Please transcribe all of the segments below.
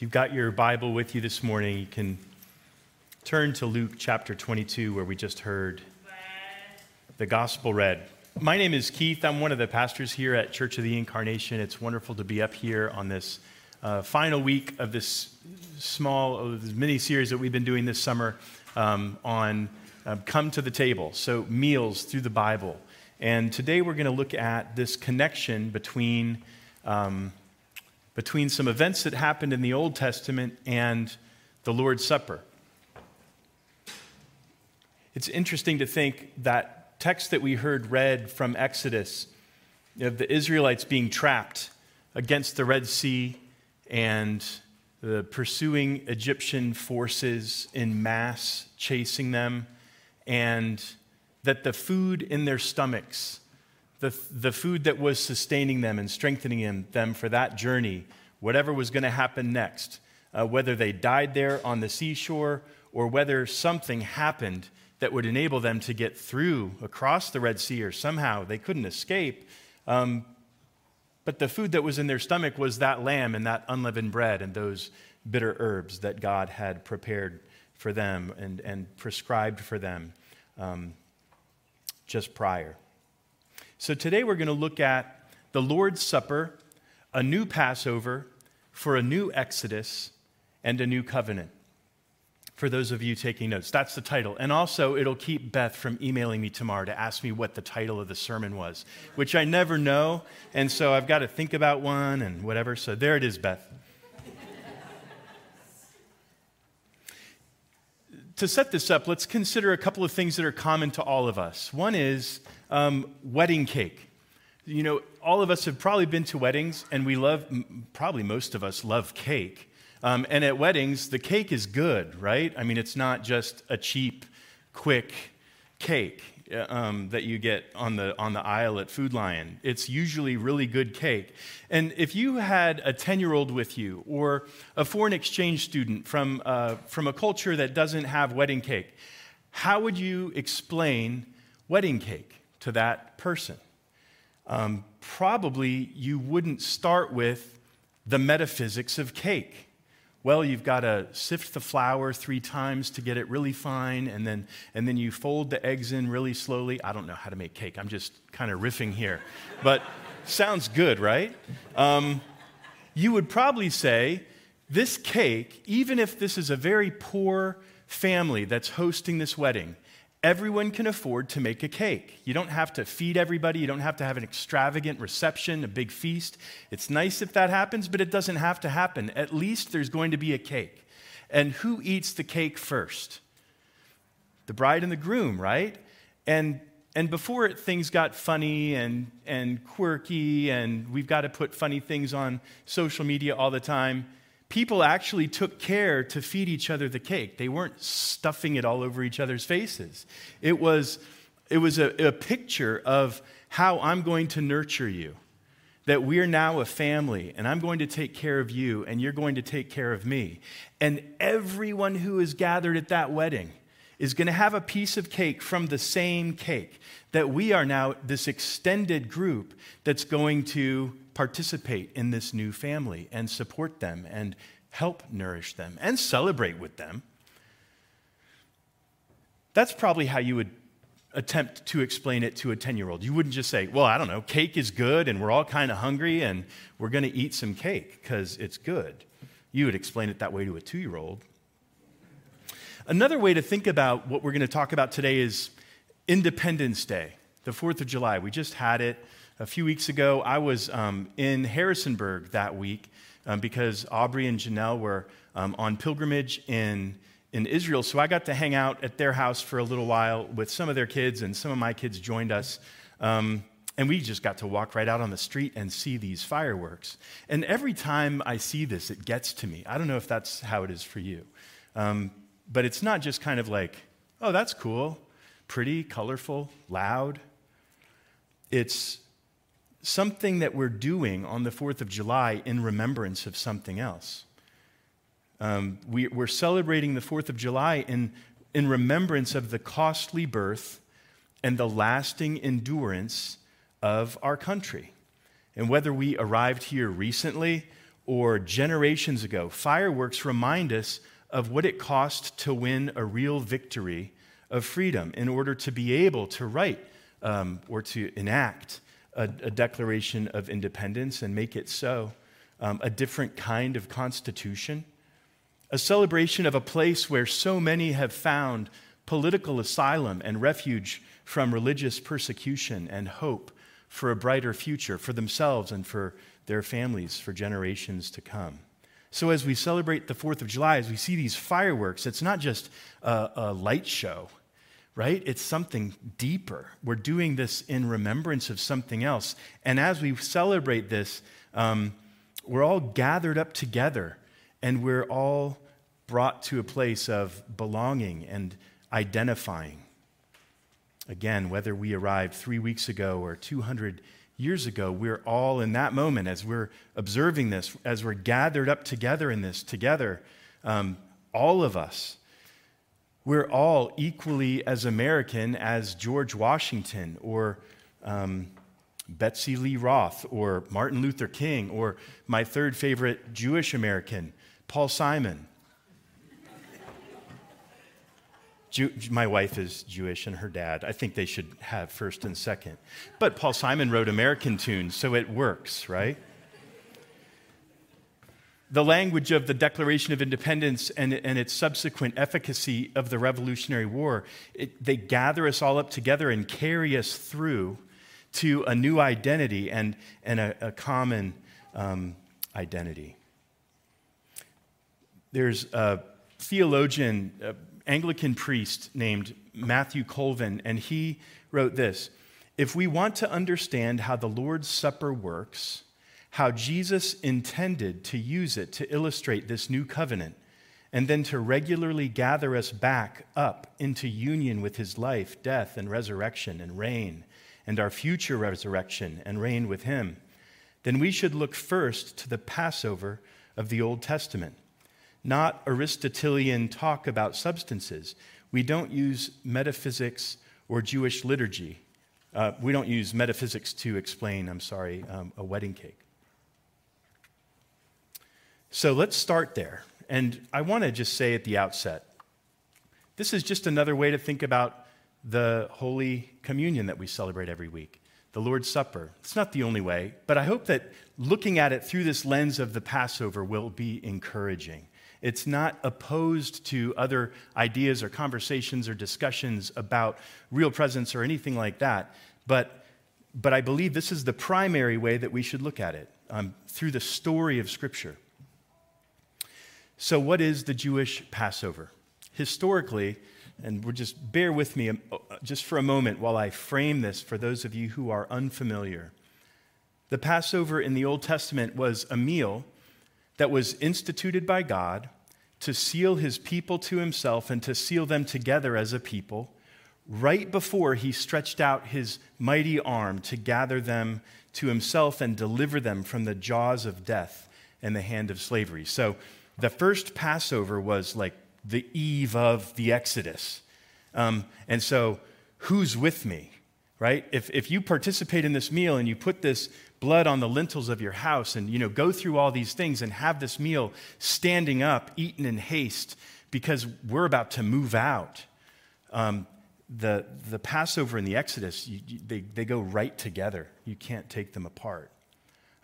If you've got your Bible with you this morning, you can turn to Luke chapter 22, where we just heard the gospel read. My name is Keith. I'm one of the pastors here at Church of the Incarnation. It's wonderful to be up here on this uh, final week of this small, this mini series that we've been doing this summer um, on uh, Come to the Table. So, meals through the Bible. And today we're going to look at this connection between. Um, between some events that happened in the Old Testament and the Lord's Supper. It's interesting to think that text that we heard read from Exodus of the Israelites being trapped against the Red Sea and the pursuing Egyptian forces in mass chasing them, and that the food in their stomachs the, the food that was sustaining them and strengthening them for that journey, whatever was going to happen next, uh, whether they died there on the seashore or whether something happened that would enable them to get through across the Red Sea or somehow they couldn't escape. Um, but the food that was in their stomach was that lamb and that unleavened bread and those bitter herbs that God had prepared for them and, and prescribed for them um, just prior. So today we're going to look at the Lord's Supper, a new Passover for a new Exodus, and a new covenant. For those of you taking notes, that's the title. And also, it'll keep Beth from emailing me tomorrow to ask me what the title of the sermon was, which I never know. And so I've got to think about one and whatever. So there it is, Beth. to set this up, let's consider a couple of things that are common to all of us. One is um, wedding cake. You know, all of us have probably been to weddings, and we love, probably most of us love cake. Um, and at weddings, the cake is good, right? I mean, it's not just a cheap, quick cake uh, um, that you get on the, on the aisle at Food Lion. It's usually really good cake. And if you had a 10 year old with you or a foreign exchange student from, uh, from a culture that doesn't have wedding cake, how would you explain wedding cake? To that person. Um, probably you wouldn't start with the metaphysics of cake. Well, you've got to sift the flour three times to get it really fine, and then, and then you fold the eggs in really slowly. I don't know how to make cake. I'm just kind of riffing here. But sounds good, right? Um, you would probably say, this cake, even if this is a very poor family that's hosting this wedding, Everyone can afford to make a cake. You don't have to feed everybody. You don't have to have an extravagant reception, a big feast. It's nice if that happens, but it doesn't have to happen. At least there's going to be a cake. And who eats the cake first? The bride and the groom, right? And and before it, things got funny and, and quirky, and we've got to put funny things on social media all the time people actually took care to feed each other the cake. They weren't stuffing it all over each other's faces. It was, it was a, a picture of how I'm going to nurture you. That we are now a family, and I'm going to take care of you, and you're going to take care of me. And everyone who is gathered at that wedding is going to have a piece of cake from the same cake. That we are now this extended group that's going to participate in this new family and support them and help nourish them and celebrate with them. That's probably how you would attempt to explain it to a 10 year old. You wouldn't just say, well, I don't know, cake is good and we're all kind of hungry and we're going to eat some cake because it's good. You would explain it that way to a two year old. Another way to think about what we're going to talk about today is Independence Day, the 4th of July. We just had it a few weeks ago, I was um, in Harrisonburg that week um, because Aubrey and Janelle were um, on pilgrimage in, in Israel. So I got to hang out at their house for a little while with some of their kids, and some of my kids joined us. Um, and we just got to walk right out on the street and see these fireworks. And every time I see this, it gets to me. I don't know if that's how it is for you. Um, but it's not just kind of like, oh, that's cool, pretty, colorful, loud. It's something that we're doing on the 4th of July in remembrance of something else. Um, we, are celebrating the 4th of July in, in remembrance of the costly birth and the lasting endurance of our country. And whether we arrived here recently or generations ago. Fireworks remind us of what it cost to win a real victory of freedom in order to be able to write um, or to enact a, a, declaration of independence and make it so, um, a different kind of constitution, a celebration of a place where so many have found political asylum and refuge from religious persecution and hope for a brighter future for themselves and for their families for generations to come. So, as we celebrate the 4th of July, as we see these fireworks, it's not just a, a light show, right? It's something deeper. We're doing this in remembrance of something else. And as we celebrate this, um, we're all gathered up together and we're all brought to a place of belonging and identifying. Again, whether we arrived three weeks ago or 200 years ago, we're all in that moment as we're observing this, as we're gathered up together in this together, um, all of us, we're all equally as American as George Washington or um, Betsy Lee Roth or Martin Luther King or my third favorite Jewish American, Paul Simon. Jew, my wife is Jewish and her dad. I think they should have first and second. But Paul Simon wrote American tunes, so it works, right? The language of the Declaration of Independence and, and its subsequent efficacy of the Revolutionary War, it, they gather us all up together and carry us through to a new identity and, and a, a common um, identity. There's a theologian, Anglican priest named Matthew Colvin, and he wrote this If we want to understand how the Lord's Supper works, how Jesus intended to use it to illustrate this new covenant, and then to regularly gather us back up into union with his life, death, and resurrection and reign, and our future resurrection and reign with him, then we should look first to the Passover of the Old Testament not Aristotelian talk about substances. We don't use metaphysics or Jewish liturgy. Uh, we don't use metaphysics to explain, I'm sorry, um, a wedding cake. So let's start there. And I want to just say at the outset this is just another way to think about the Holy Communion that we celebrate every week, the Lord's Supper. It's not the only way, but I hope that looking at it through this lens of the Passover will be encouraging. It's not opposed to other ideas or conversations or discussions about real presence or anything like that. But, but I believe this is the primary way that we should look at it um, through the story of Scripture. So, what is the Jewish Passover? Historically, and we'll just bear with me uh, just for a moment while I frame this for those of you who are unfamiliar. The Passover in the Old Testament was a meal that was instituted by God to seal his people to himself and to seal them together as a people right before he stretched out his mighty arm to gather them to himself and deliver them from the jaws of death and the hand of slavery. So the first Passover was like the eve of the Exodus. Um, and so, who's with me? Right? If, if you participate in this meal and you put this blood on the lintels of your house and you know go through all these things and have this meal standing up eaten in haste because we're about to move out um, the, the passover and the exodus you, you, they, they go right together you can't take them apart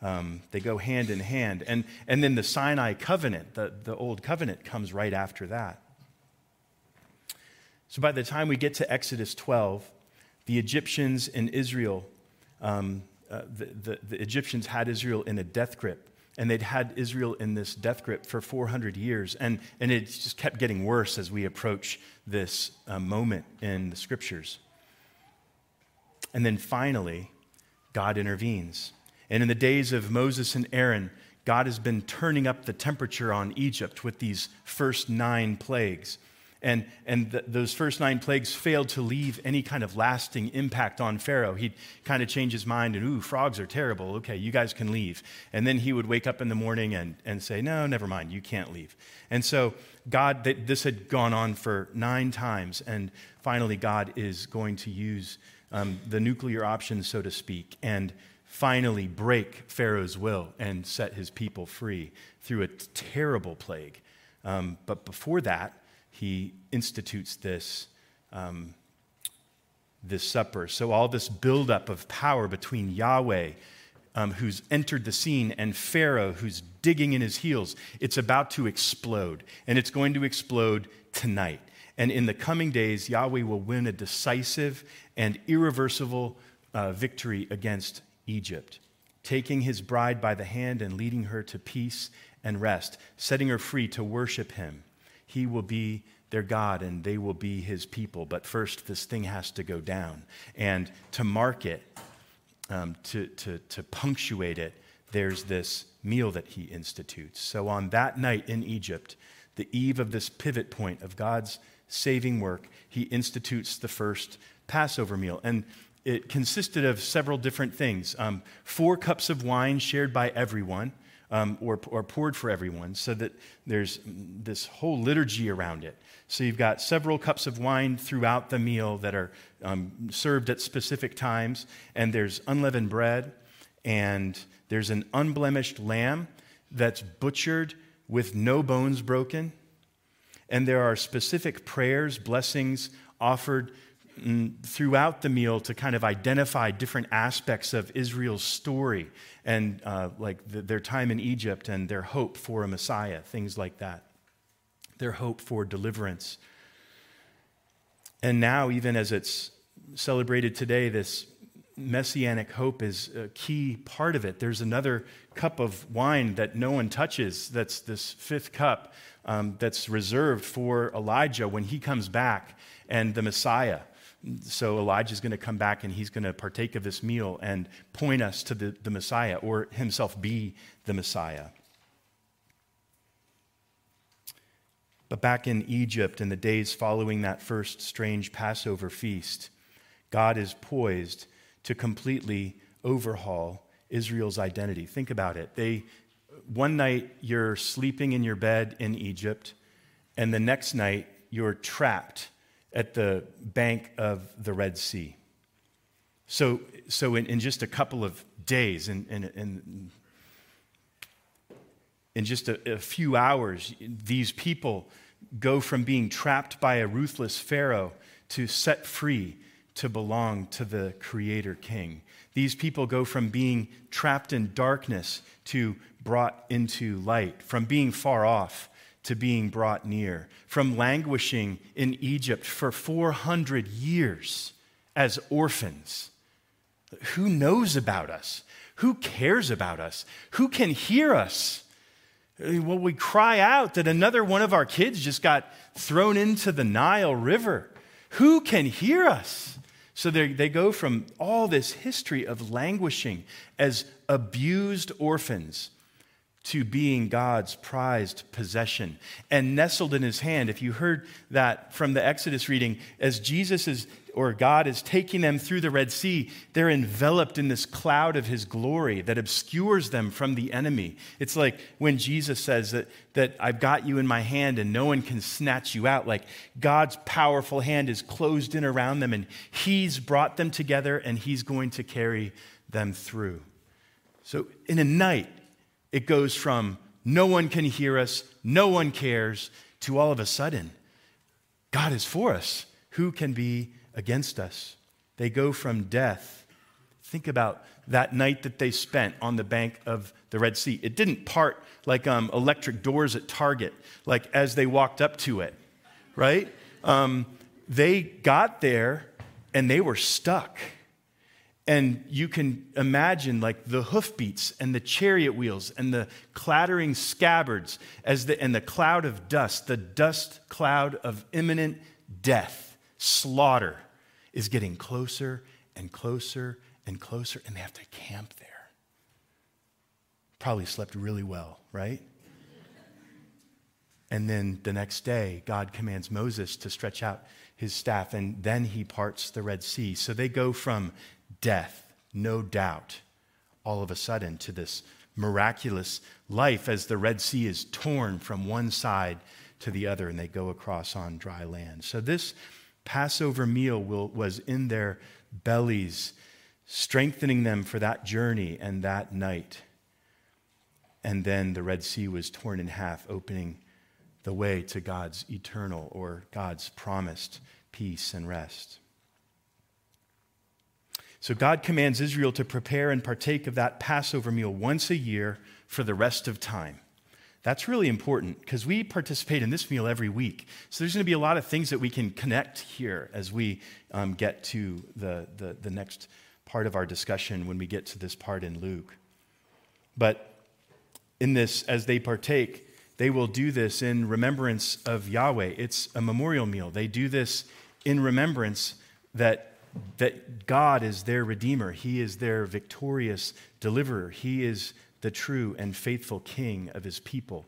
um, they go hand in hand and, and then the sinai covenant the, the old covenant comes right after that so by the time we get to exodus 12 the egyptians and israel um, uh, the, the, the Egyptians had Israel in a death grip. And they'd had Israel in this death grip for 400 years. And, and it just kept getting worse as we approach this uh, moment in the scriptures. And then finally, God intervenes. And in the days of Moses and Aaron, God has been turning up the temperature on Egypt with these first nine plagues. And, and th- those first nine plagues failed to leave any kind of lasting impact on Pharaoh. He'd kind of change his mind and, ooh, frogs are terrible. Okay, you guys can leave. And then he would wake up in the morning and, and say, no, never mind, you can't leave. And so, God, th- this had gone on for nine times. And finally, God is going to use um, the nuclear option, so to speak, and finally break Pharaoh's will and set his people free through a terrible plague. Um, but before that, he institutes this, um, this supper. So, all this buildup of power between Yahweh, um, who's entered the scene, and Pharaoh, who's digging in his heels, it's about to explode. And it's going to explode tonight. And in the coming days, Yahweh will win a decisive and irreversible uh, victory against Egypt, taking his bride by the hand and leading her to peace and rest, setting her free to worship him. He will be their God and they will be his people. But first, this thing has to go down. And to mark it, um, to, to, to punctuate it, there's this meal that he institutes. So on that night in Egypt, the eve of this pivot point of God's saving work, he institutes the first Passover meal. And it consisted of several different things um, four cups of wine shared by everyone. Um, or, or poured for everyone, so that there's this whole liturgy around it. So you've got several cups of wine throughout the meal that are um, served at specific times, and there's unleavened bread, and there's an unblemished lamb that's butchered with no bones broken, and there are specific prayers, blessings offered throughout the meal to kind of identify different aspects of Israel's story and uh, like the, their time in Egypt and their hope for a Messiah, things like that, their hope for deliverance. And now, even as it's celebrated today, this messianic hope is a key part of it. There's another cup of wine that no one touches, that's this fifth cup um, that's reserved for Elijah when he comes back and the Messiah. So Elijah's going to come back and he's going to partake of this meal and point us to the, the Messiah or himself be the Messiah. But back in Egypt, in the days following that first strange Passover feast, God is poised to completely overhaul Israel's identity. Think about it. They, one night you're sleeping in your bed in Egypt, and the next night you're trapped at the bank of the Red Sea. So, so in, in just a couple of days, in, in, in, in just a, a few hours, these people go from being trapped by a ruthless Pharaoh to set free to belong to the Creator King. These people go from being trapped in darkness to brought into light, from being far off to being brought near, from languishing in Egypt for 400 years as orphans. Who knows about us? Who cares about us? Who can hear us? Well, we cry out that another one of our kids just got thrown into the Nile River. Who can hear us? So they go from all this history of languishing as abused orphans to being God's prized possession and nestled in his hand. If you heard that from the Exodus reading, as Jesus is or God is taking them through the Red Sea, they're enveloped in this cloud of his glory that obscures them from the enemy. It's like when Jesus says that, that I've got you in my hand and no one can snatch you out. Like God's powerful hand is closed in around them and he's brought them together and he's going to carry them through. So in a night, it goes from no one can hear us, no one cares, to all of a sudden, God is for us. Who can be against us. They go from death. Think about that night that they spent on the bank of the Red Sea. It didn't part like um, electric doors at Target, like as they walked up to it, right? Um, they got there and they were stuck. And you can imagine like the hoofbeats and the chariot wheels and the clattering scabbards as the, and the cloud of dust, the dust cloud of imminent death, slaughter is getting closer and closer and closer, and they have to camp there. Probably slept really well, right? And then the next day, God commands Moses to stretch out his staff, and then he parts the Red Sea. So they go from death, no doubt, all of a sudden to this miraculous life as the Red Sea is torn from one side to the other and they go across on dry land. So, this Passover meal will, was in their bellies strengthening them for that journey and that night. And then the Red Sea was torn in half, opening the way to God's eternal or God's promised peace and rest. So God commands Israel to prepare and partake of that Passover meal once a year for the rest of time. That's really important because we participate in this meal every week. So there's going to be a lot of things that we can connect here as we um, get to the, the, the next part of our discussion when we get to this part in Luke. But in this, as they partake, they will do this in remembrance of Yahweh. It's a memorial meal. They do this in remembrance that, that God is their Redeemer, He is their victorious deliverer, He is the true and faithful king of his people.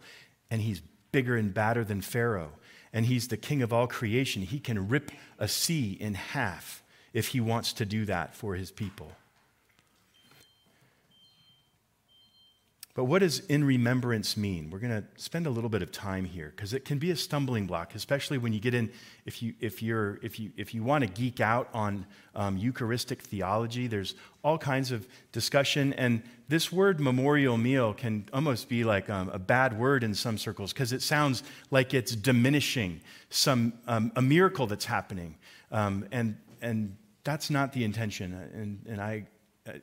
And he's bigger and badder than Pharaoh. And he's the king of all creation. He can rip a sea in half if he wants to do that for his people. But what does in remembrance mean? We're going to spend a little bit of time here because it can be a stumbling block, especially when you get in. If you if you're if you if you want to geek out on um, Eucharistic theology, there's all kinds of discussion, and this word memorial meal can almost be like um, a bad word in some circles because it sounds like it's diminishing some um, a miracle that's happening, um, and and that's not the intention. And and I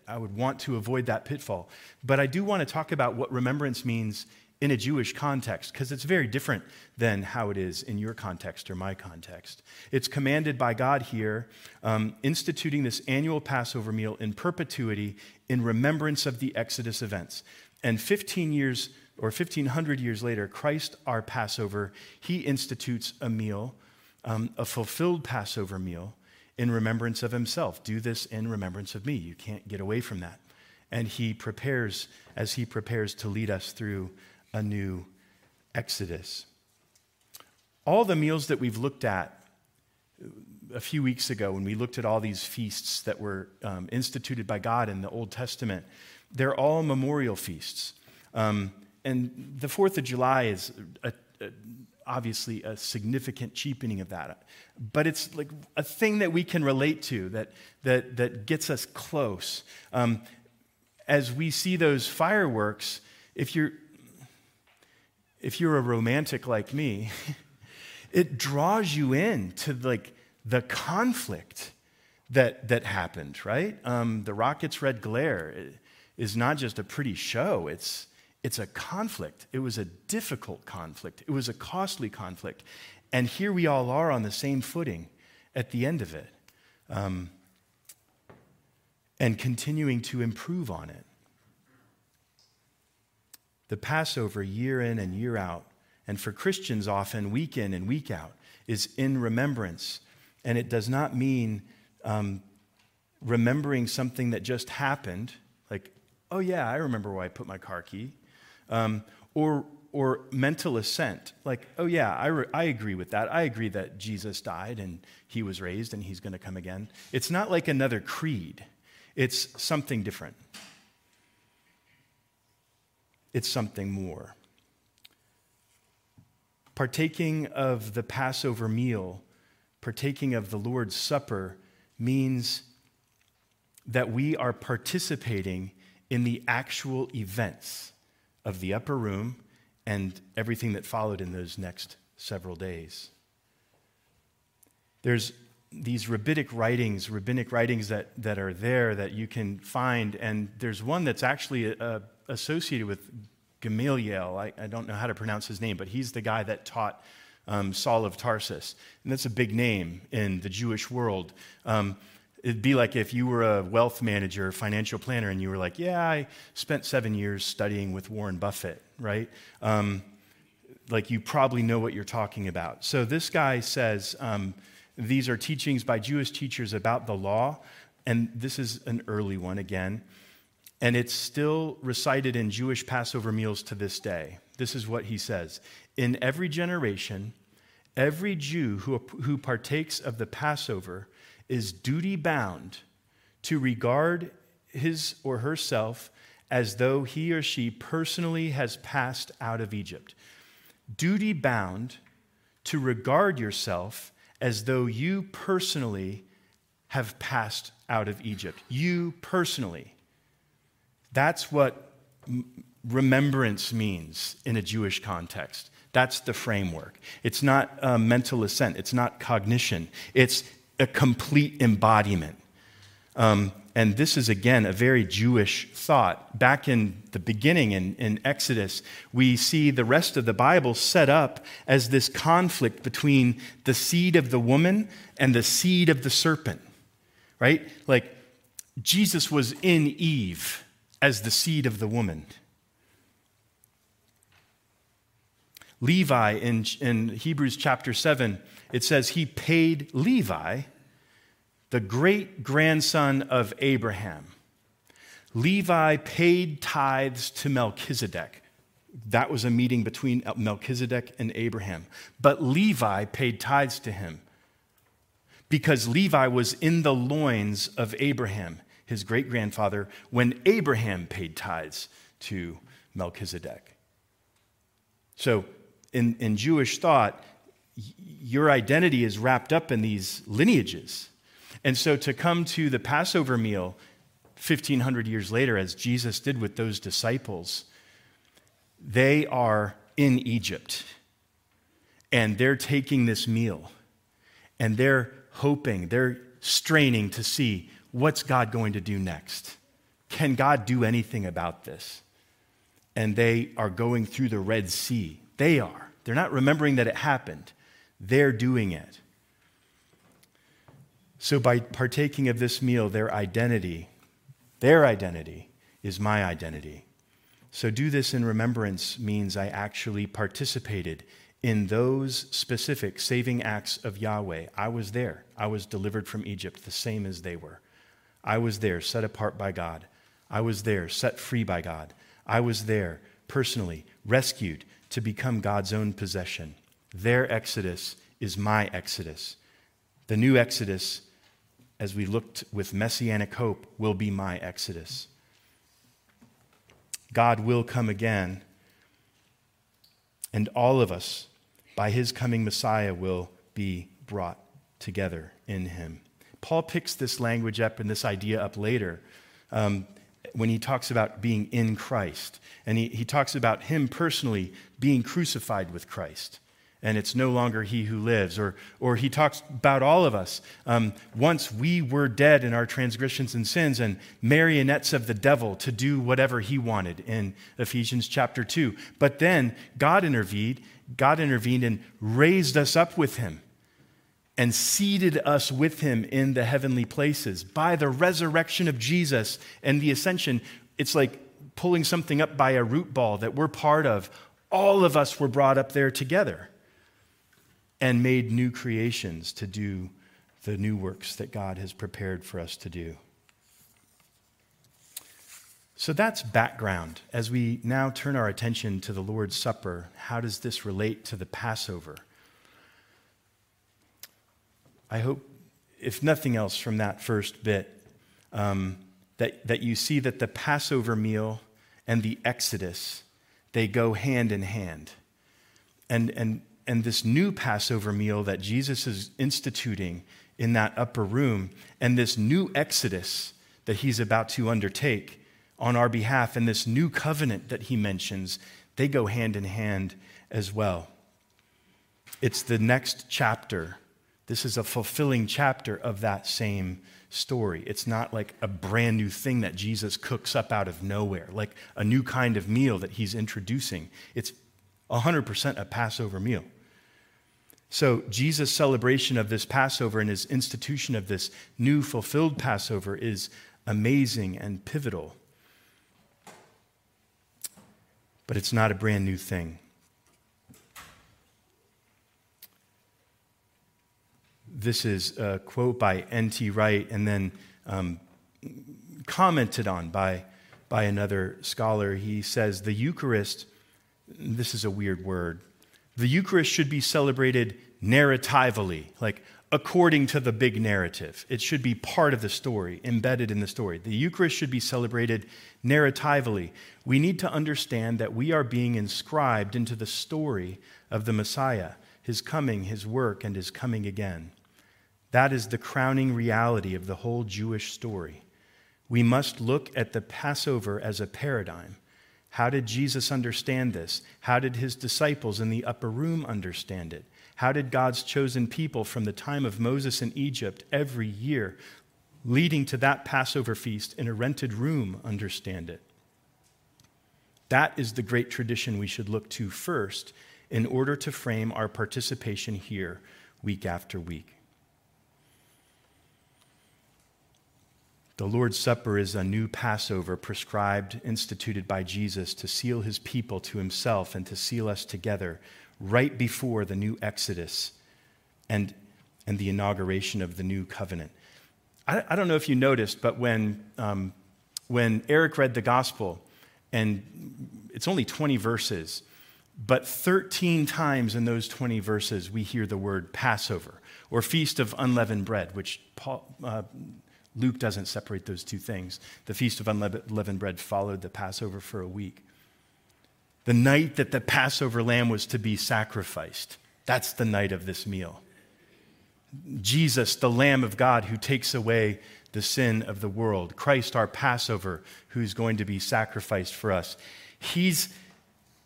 I would want to avoid that pitfall. But I do want to talk about what remembrance means in a Jewish context, because it's very different than how it is in your context or my context. It's commanded by God here, um, instituting this annual Passover meal in perpetuity in remembrance of the Exodus events. And 15 years or 1500 years later, Christ, our Passover, he institutes a meal, um, a fulfilled Passover meal in remembrance of himself. Do this in remembrance of me. You can't get away from that. And he prepares, as he prepares to lead us through a new Exodus. All the meals that we've looked at a few weeks ago, when we looked at all these feasts that were um, instituted by God in the Old Testament, they're all memorial feasts. Um, and the 4th of July is a, a, obviously a significant cheapening of that. But it's like a thing that we can relate to that, that, that gets us close. Um, as we see those fireworks, if you're, if you're a romantic like me, it draws you in to like the conflict that, that happened, right? Um, the rocket's red glare is not just a pretty show, it's, it's a conflict. It was a difficult conflict. It was a costly conflict. And here we all are on the same footing at the end of it um, and continuing to improve on it. The Passover, year in and year out, and for Christians often week in and week out, is in remembrance. And it does not mean um, remembering something that just happened, like, oh yeah, I remember where I put my car key um, or, or mental assent, like, oh, yeah, I, re- I agree with that. I agree that Jesus died and he was raised and he's going to come again. It's not like another creed, it's something different. It's something more. Partaking of the Passover meal, partaking of the Lord's Supper, means that we are participating in the actual events of the upper room and everything that followed in those next several days. There's these rabbinic writings, rabbinic writings that, that are there that you can find, and there's one that's actually uh, associated with Gamaliel. I, I, don't know how to pronounce his name, but he's the guy that taught um, Saul of Tarsus. And that's a big name in the Jewish world. Um, It'd be like if you were a wealth manager, financial planner, and you were like, Yeah, I spent seven years studying with Warren Buffett, right? Um, like you probably know what you're talking about. So this guy says um, these are teachings by Jewish teachers about the law, and this is an early one again. And it's still recited in Jewish Passover meals to this day. This is what he says In every generation, every Jew who, who partakes of the Passover is duty bound to regard his or herself as though he or she personally has passed out of Egypt. Duty bound to regard yourself as though you personally have passed out of Egypt. You personally. That's what remembrance means in a Jewish context. That's the framework. It's not uh, mental assent, it's not cognition, it's a complete embodiment. Um, and this is, again, a very Jewish thought. Back in the beginning in, in Exodus, we see the rest of the Bible set up as this conflict between the seed of the woman and the seed of the serpent, right? Like, Jesus was in Eve as the seed of the woman. Levi in, in Hebrews chapter 7, it says he paid Levi, the great grandson of Abraham. Levi paid tithes to Melchizedek. That was a meeting between Melchizedek and Abraham. But Levi paid tithes to him because Levi was in the loins of Abraham, his great grandfather, when Abraham paid tithes to Melchizedek. So in, in Jewish thought, your identity is wrapped up in these lineages. And so to come to the Passover meal 1,500 years later, as Jesus did with those disciples, they are in Egypt and they're taking this meal and they're hoping, they're straining to see what's God going to do next? Can God do anything about this? And they are going through the Red Sea. They are. They're not remembering that it happened, they're doing it. So, by partaking of this meal, their identity, their identity, is my identity. So, do this in remembrance means I actually participated in those specific saving acts of Yahweh. I was there. I was delivered from Egypt the same as they were. I was there, set apart by God. I was there, set free by God. I was there, personally, rescued, to become God's own possession. Their exodus is my exodus. The new exodus, as we looked with messianic hope, will be my exodus. God will come again, and all of us, by his coming Messiah, will be brought together in him. Paul picks this language up and this idea up later. Um, when he talks about being in Christ. And he, he talks about him personally being crucified with Christ. And it's no longer he who lives. Or, or he talks about all of us. Um, once we were dead in our transgressions and sins and marionettes of the devil to do whatever he wanted in Ephesians chapter 2. But then God intervened, God intervened and raised us up with him and seated us with him in the heavenly places. By the resurrection of Jesus and the ascension, it's like pulling something up by a root ball that we're part of. All of us were brought up there together and made new creations to do the new works that God has prepared for us to do. So that's background. As we now turn our attention to the Lord's Supper, how does this relate to the Passover? I hope, if nothing else from that first bit, um, that, that you see that the Passover meal and the Exodus, they go hand in hand. And, and, and this new Passover meal that Jesus is instituting in that upper room, and this new Exodus that he's about to undertake on our behalf, and this new covenant that he mentions, they go hand in hand as well. It's the next chapter this is a fulfilling chapter of that same story. It's not like a brand new thing that Jesus cooks up out of nowhere, like a new kind of meal that he's introducing. It's 100% a Passover meal. So, Jesus' celebration of this Passover and his institution of this new fulfilled Passover is amazing and pivotal. But it's not a brand new thing. This is a quote by N.T. Wright and then um, commented on by, by another scholar. He says, The Eucharist, this is a weird word, the Eucharist should be celebrated narratively, like according to the big narrative. It should be part of the story, embedded in the story. The Eucharist should be celebrated narratively. We need to understand that we are being inscribed into the story of the Messiah, his coming, his work, and his coming again. That is the crowning reality of the whole Jewish story. We must look at the Passover as a paradigm. How did Jesus understand this? How did his disciples in the upper room understand it? How did God's chosen people from the time of Moses in Egypt every year, leading to that Passover feast in a rented room, understand it? That is the great tradition we should look to first in order to frame our participation here week after week. The Lord's Supper is a new Passover prescribed, instituted by Jesus to seal his people to himself and to seal us together right before the new Exodus and, and the inauguration of the new covenant. I, I don't know if you noticed, but when, um, when Eric read the gospel, and it's only 20 verses, but 13 times in those 20 verses we hear the word Passover or Feast of Unleavened Bread, which Paul, uh, Luke doesn't separate those two things. The Feast of Unleavened Bread followed the Passover for a week. The night that the Passover lamb was to be sacrificed, that's the night of this meal. Jesus, the Lamb of God who takes away the sin of the world, Christ, our Passover, who's going to be sacrificed for us. He's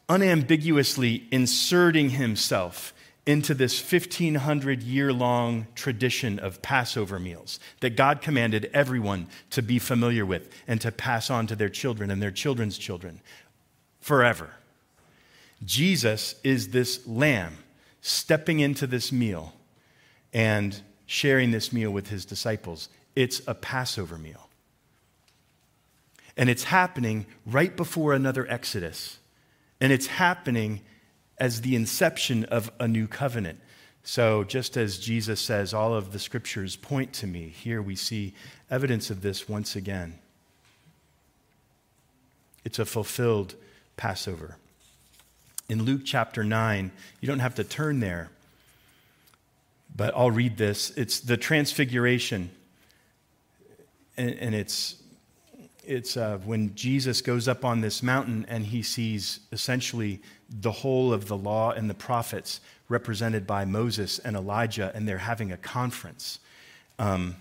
unambiguously inserting himself into this 1500 year long tradition of Passover meals that God commanded everyone to be familiar with and to pass on to their children and their children's children forever. Jesus is this lamb stepping into this meal and sharing this meal with his disciples. It's a Passover meal. And it's happening right before another Exodus. And it's happening as the inception of a new covenant. So, just as Jesus says, all of the scriptures point to me, here we see evidence of this once again. It's a fulfilled Passover. In Luke chapter 9, you don't have to turn there, but I'll read this. It's the transfiguration, and, it's it's uh, when Jesus goes up on this mountain and he sees essentially the whole of the law and the prophets represented by Moses and Elijah, and they're having a conference. Um,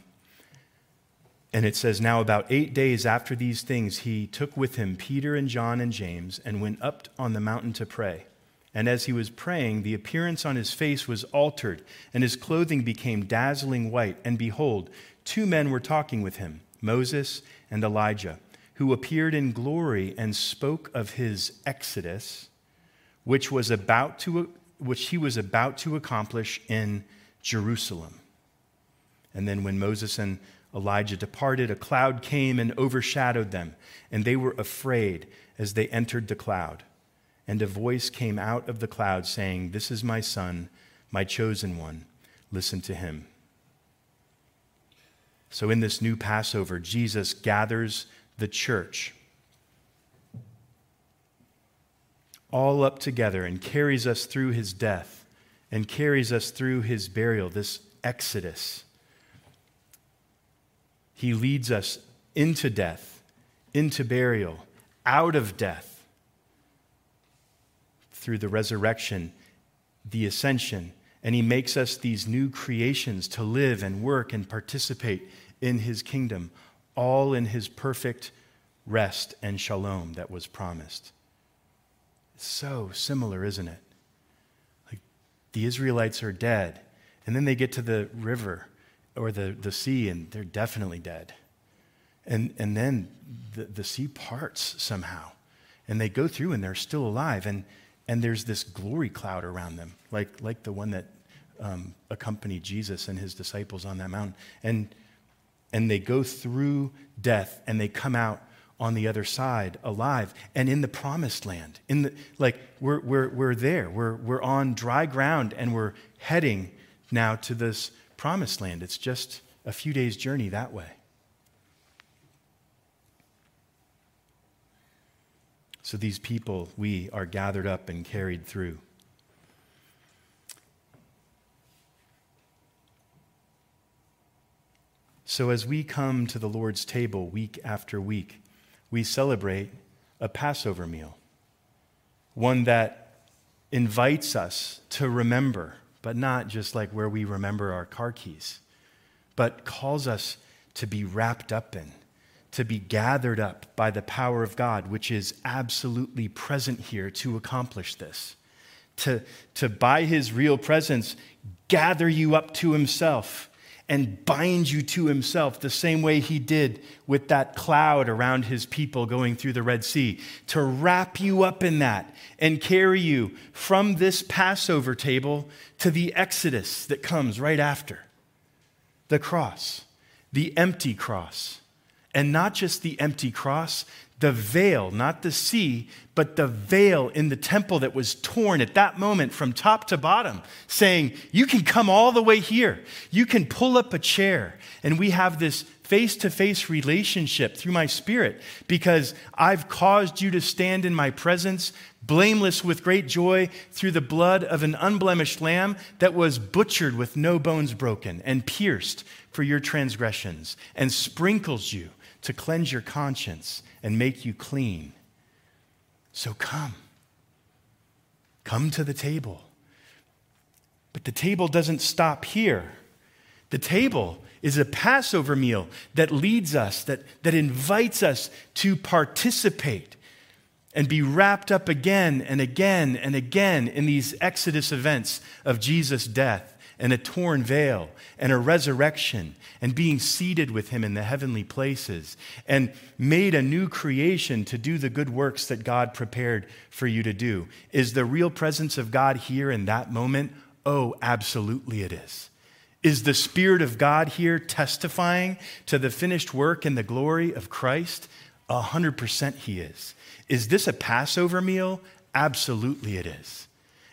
and it says, Now, about eight days after these things, he took with him Peter and John and James and went up on the mountain to pray. And as he was praying, the appearance on his face was altered, and his clothing became dazzling white. And behold, two men were talking with him Moses and Elijah, who appeared in glory and spoke of his exodus, which, was about to, which he was about to accomplish in Jerusalem. And then when Moses and Elijah departed, a cloud came and overshadowed them, and they were afraid as they entered the cloud. And a voice came out of the cloud saying, This is my son, my chosen one. Listen to him. So, in this new Passover, Jesus gathers the church all up together and carries us through his death and carries us through his burial, this exodus. He leads us into death, into burial, out of death, through the resurrection, the ascension, and he makes us these new creations to live and work and participate in his kingdom, all in his perfect rest and shalom that was promised. So similar, isn't it? Like the Israelites are dead, and then they get to the river or the, the sea, and they're definitely dead. And, and then the, the sea parts somehow, and they go through and they're still alive. And, and there's this glory cloud around them, like, like the one that um, accompanied Jesus and his disciples on that mountain. And, and they go through death and they come out on the other side alive and in the promised land. In the, like, we're, we're, we're there. We're, we're on dry ground and we're heading now to this promised land. It's just a few days' journey that way. So these people, we are gathered up and carried through. So as we come to the Lord's table week after week, we celebrate a Passover meal, one that invites us to remember, but not just like where we remember our car keys. but calls us to be wrapped up in, to be gathered up by the power of God, which is absolutely present here to accomplish this. To, to by his real presence, gather you up to himself and bind you to himself the same way he did with that cloud around his people going through the Red Sea, to wrap you up in that and carry you from this Passover table to the Exodus that comes right after the cross, the empty cross. And not just the empty cross, the veil, not the sea, but the veil in the temple that was torn at that moment from top to bottom, saying, You can come all the way here. You can pull up a chair. And we have this face to face relationship through my spirit because I've caused you to stand in my presence, blameless with great joy, through the blood of an unblemished lamb that was butchered with no bones broken and pierced for your transgressions, and sprinkles you to cleanse your conscience and make you clean. So come. Come to the table. But the table doesn't stop here. The table is a Passover meal that leads us, that, that invites us to participate and be wrapped up again and again and again in these Exodus events of Jesus' death and a torn veil and a resurrection and being seated with him in the heavenly places and made a new creation to do the good works that God prepared for you to do. Is the real presence of God here in that moment? Oh, absolutely it is. Is the Spirit of God here testifying to the finished work and the glory of Christ? A hundred percent he is. Is this a Passover meal? Absolutely it is.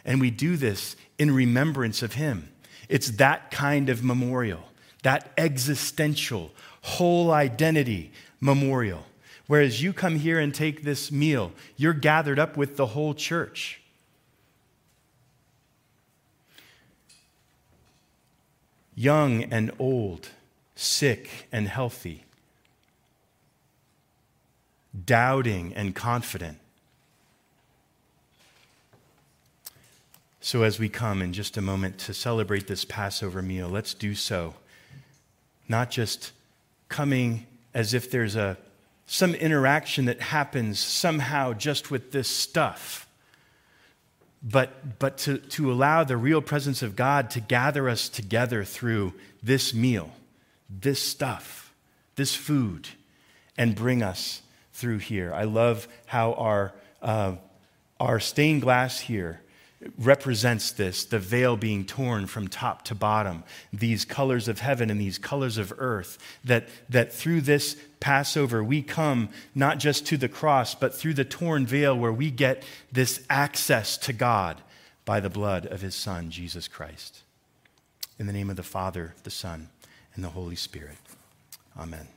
And we do this in remembrance of him. It's that kind of memorial, that existential, whole identity memorial. Whereas you come here and take this meal, you're gathered up with the whole church. Young and old, sick and healthy, doubting and confident So, as we come in just a moment to celebrate this Passover meal, let's do so. Not just coming as if there's a, some interaction that happens somehow just with this stuff, but, but to, to allow the real presence of God to gather us together through this meal, this stuff, this food, and bring us through here. I love how our, uh, our stained glass here represents this the veil being torn from top to bottom, these colors of heaven and these colors of earth. That, that through this Passover, we come not just to the cross, but through the torn veil where we get this access to God by the blood of his Son, Jesus Christ. In the name of the Father, the Son, and the Holy Spirit. Amen.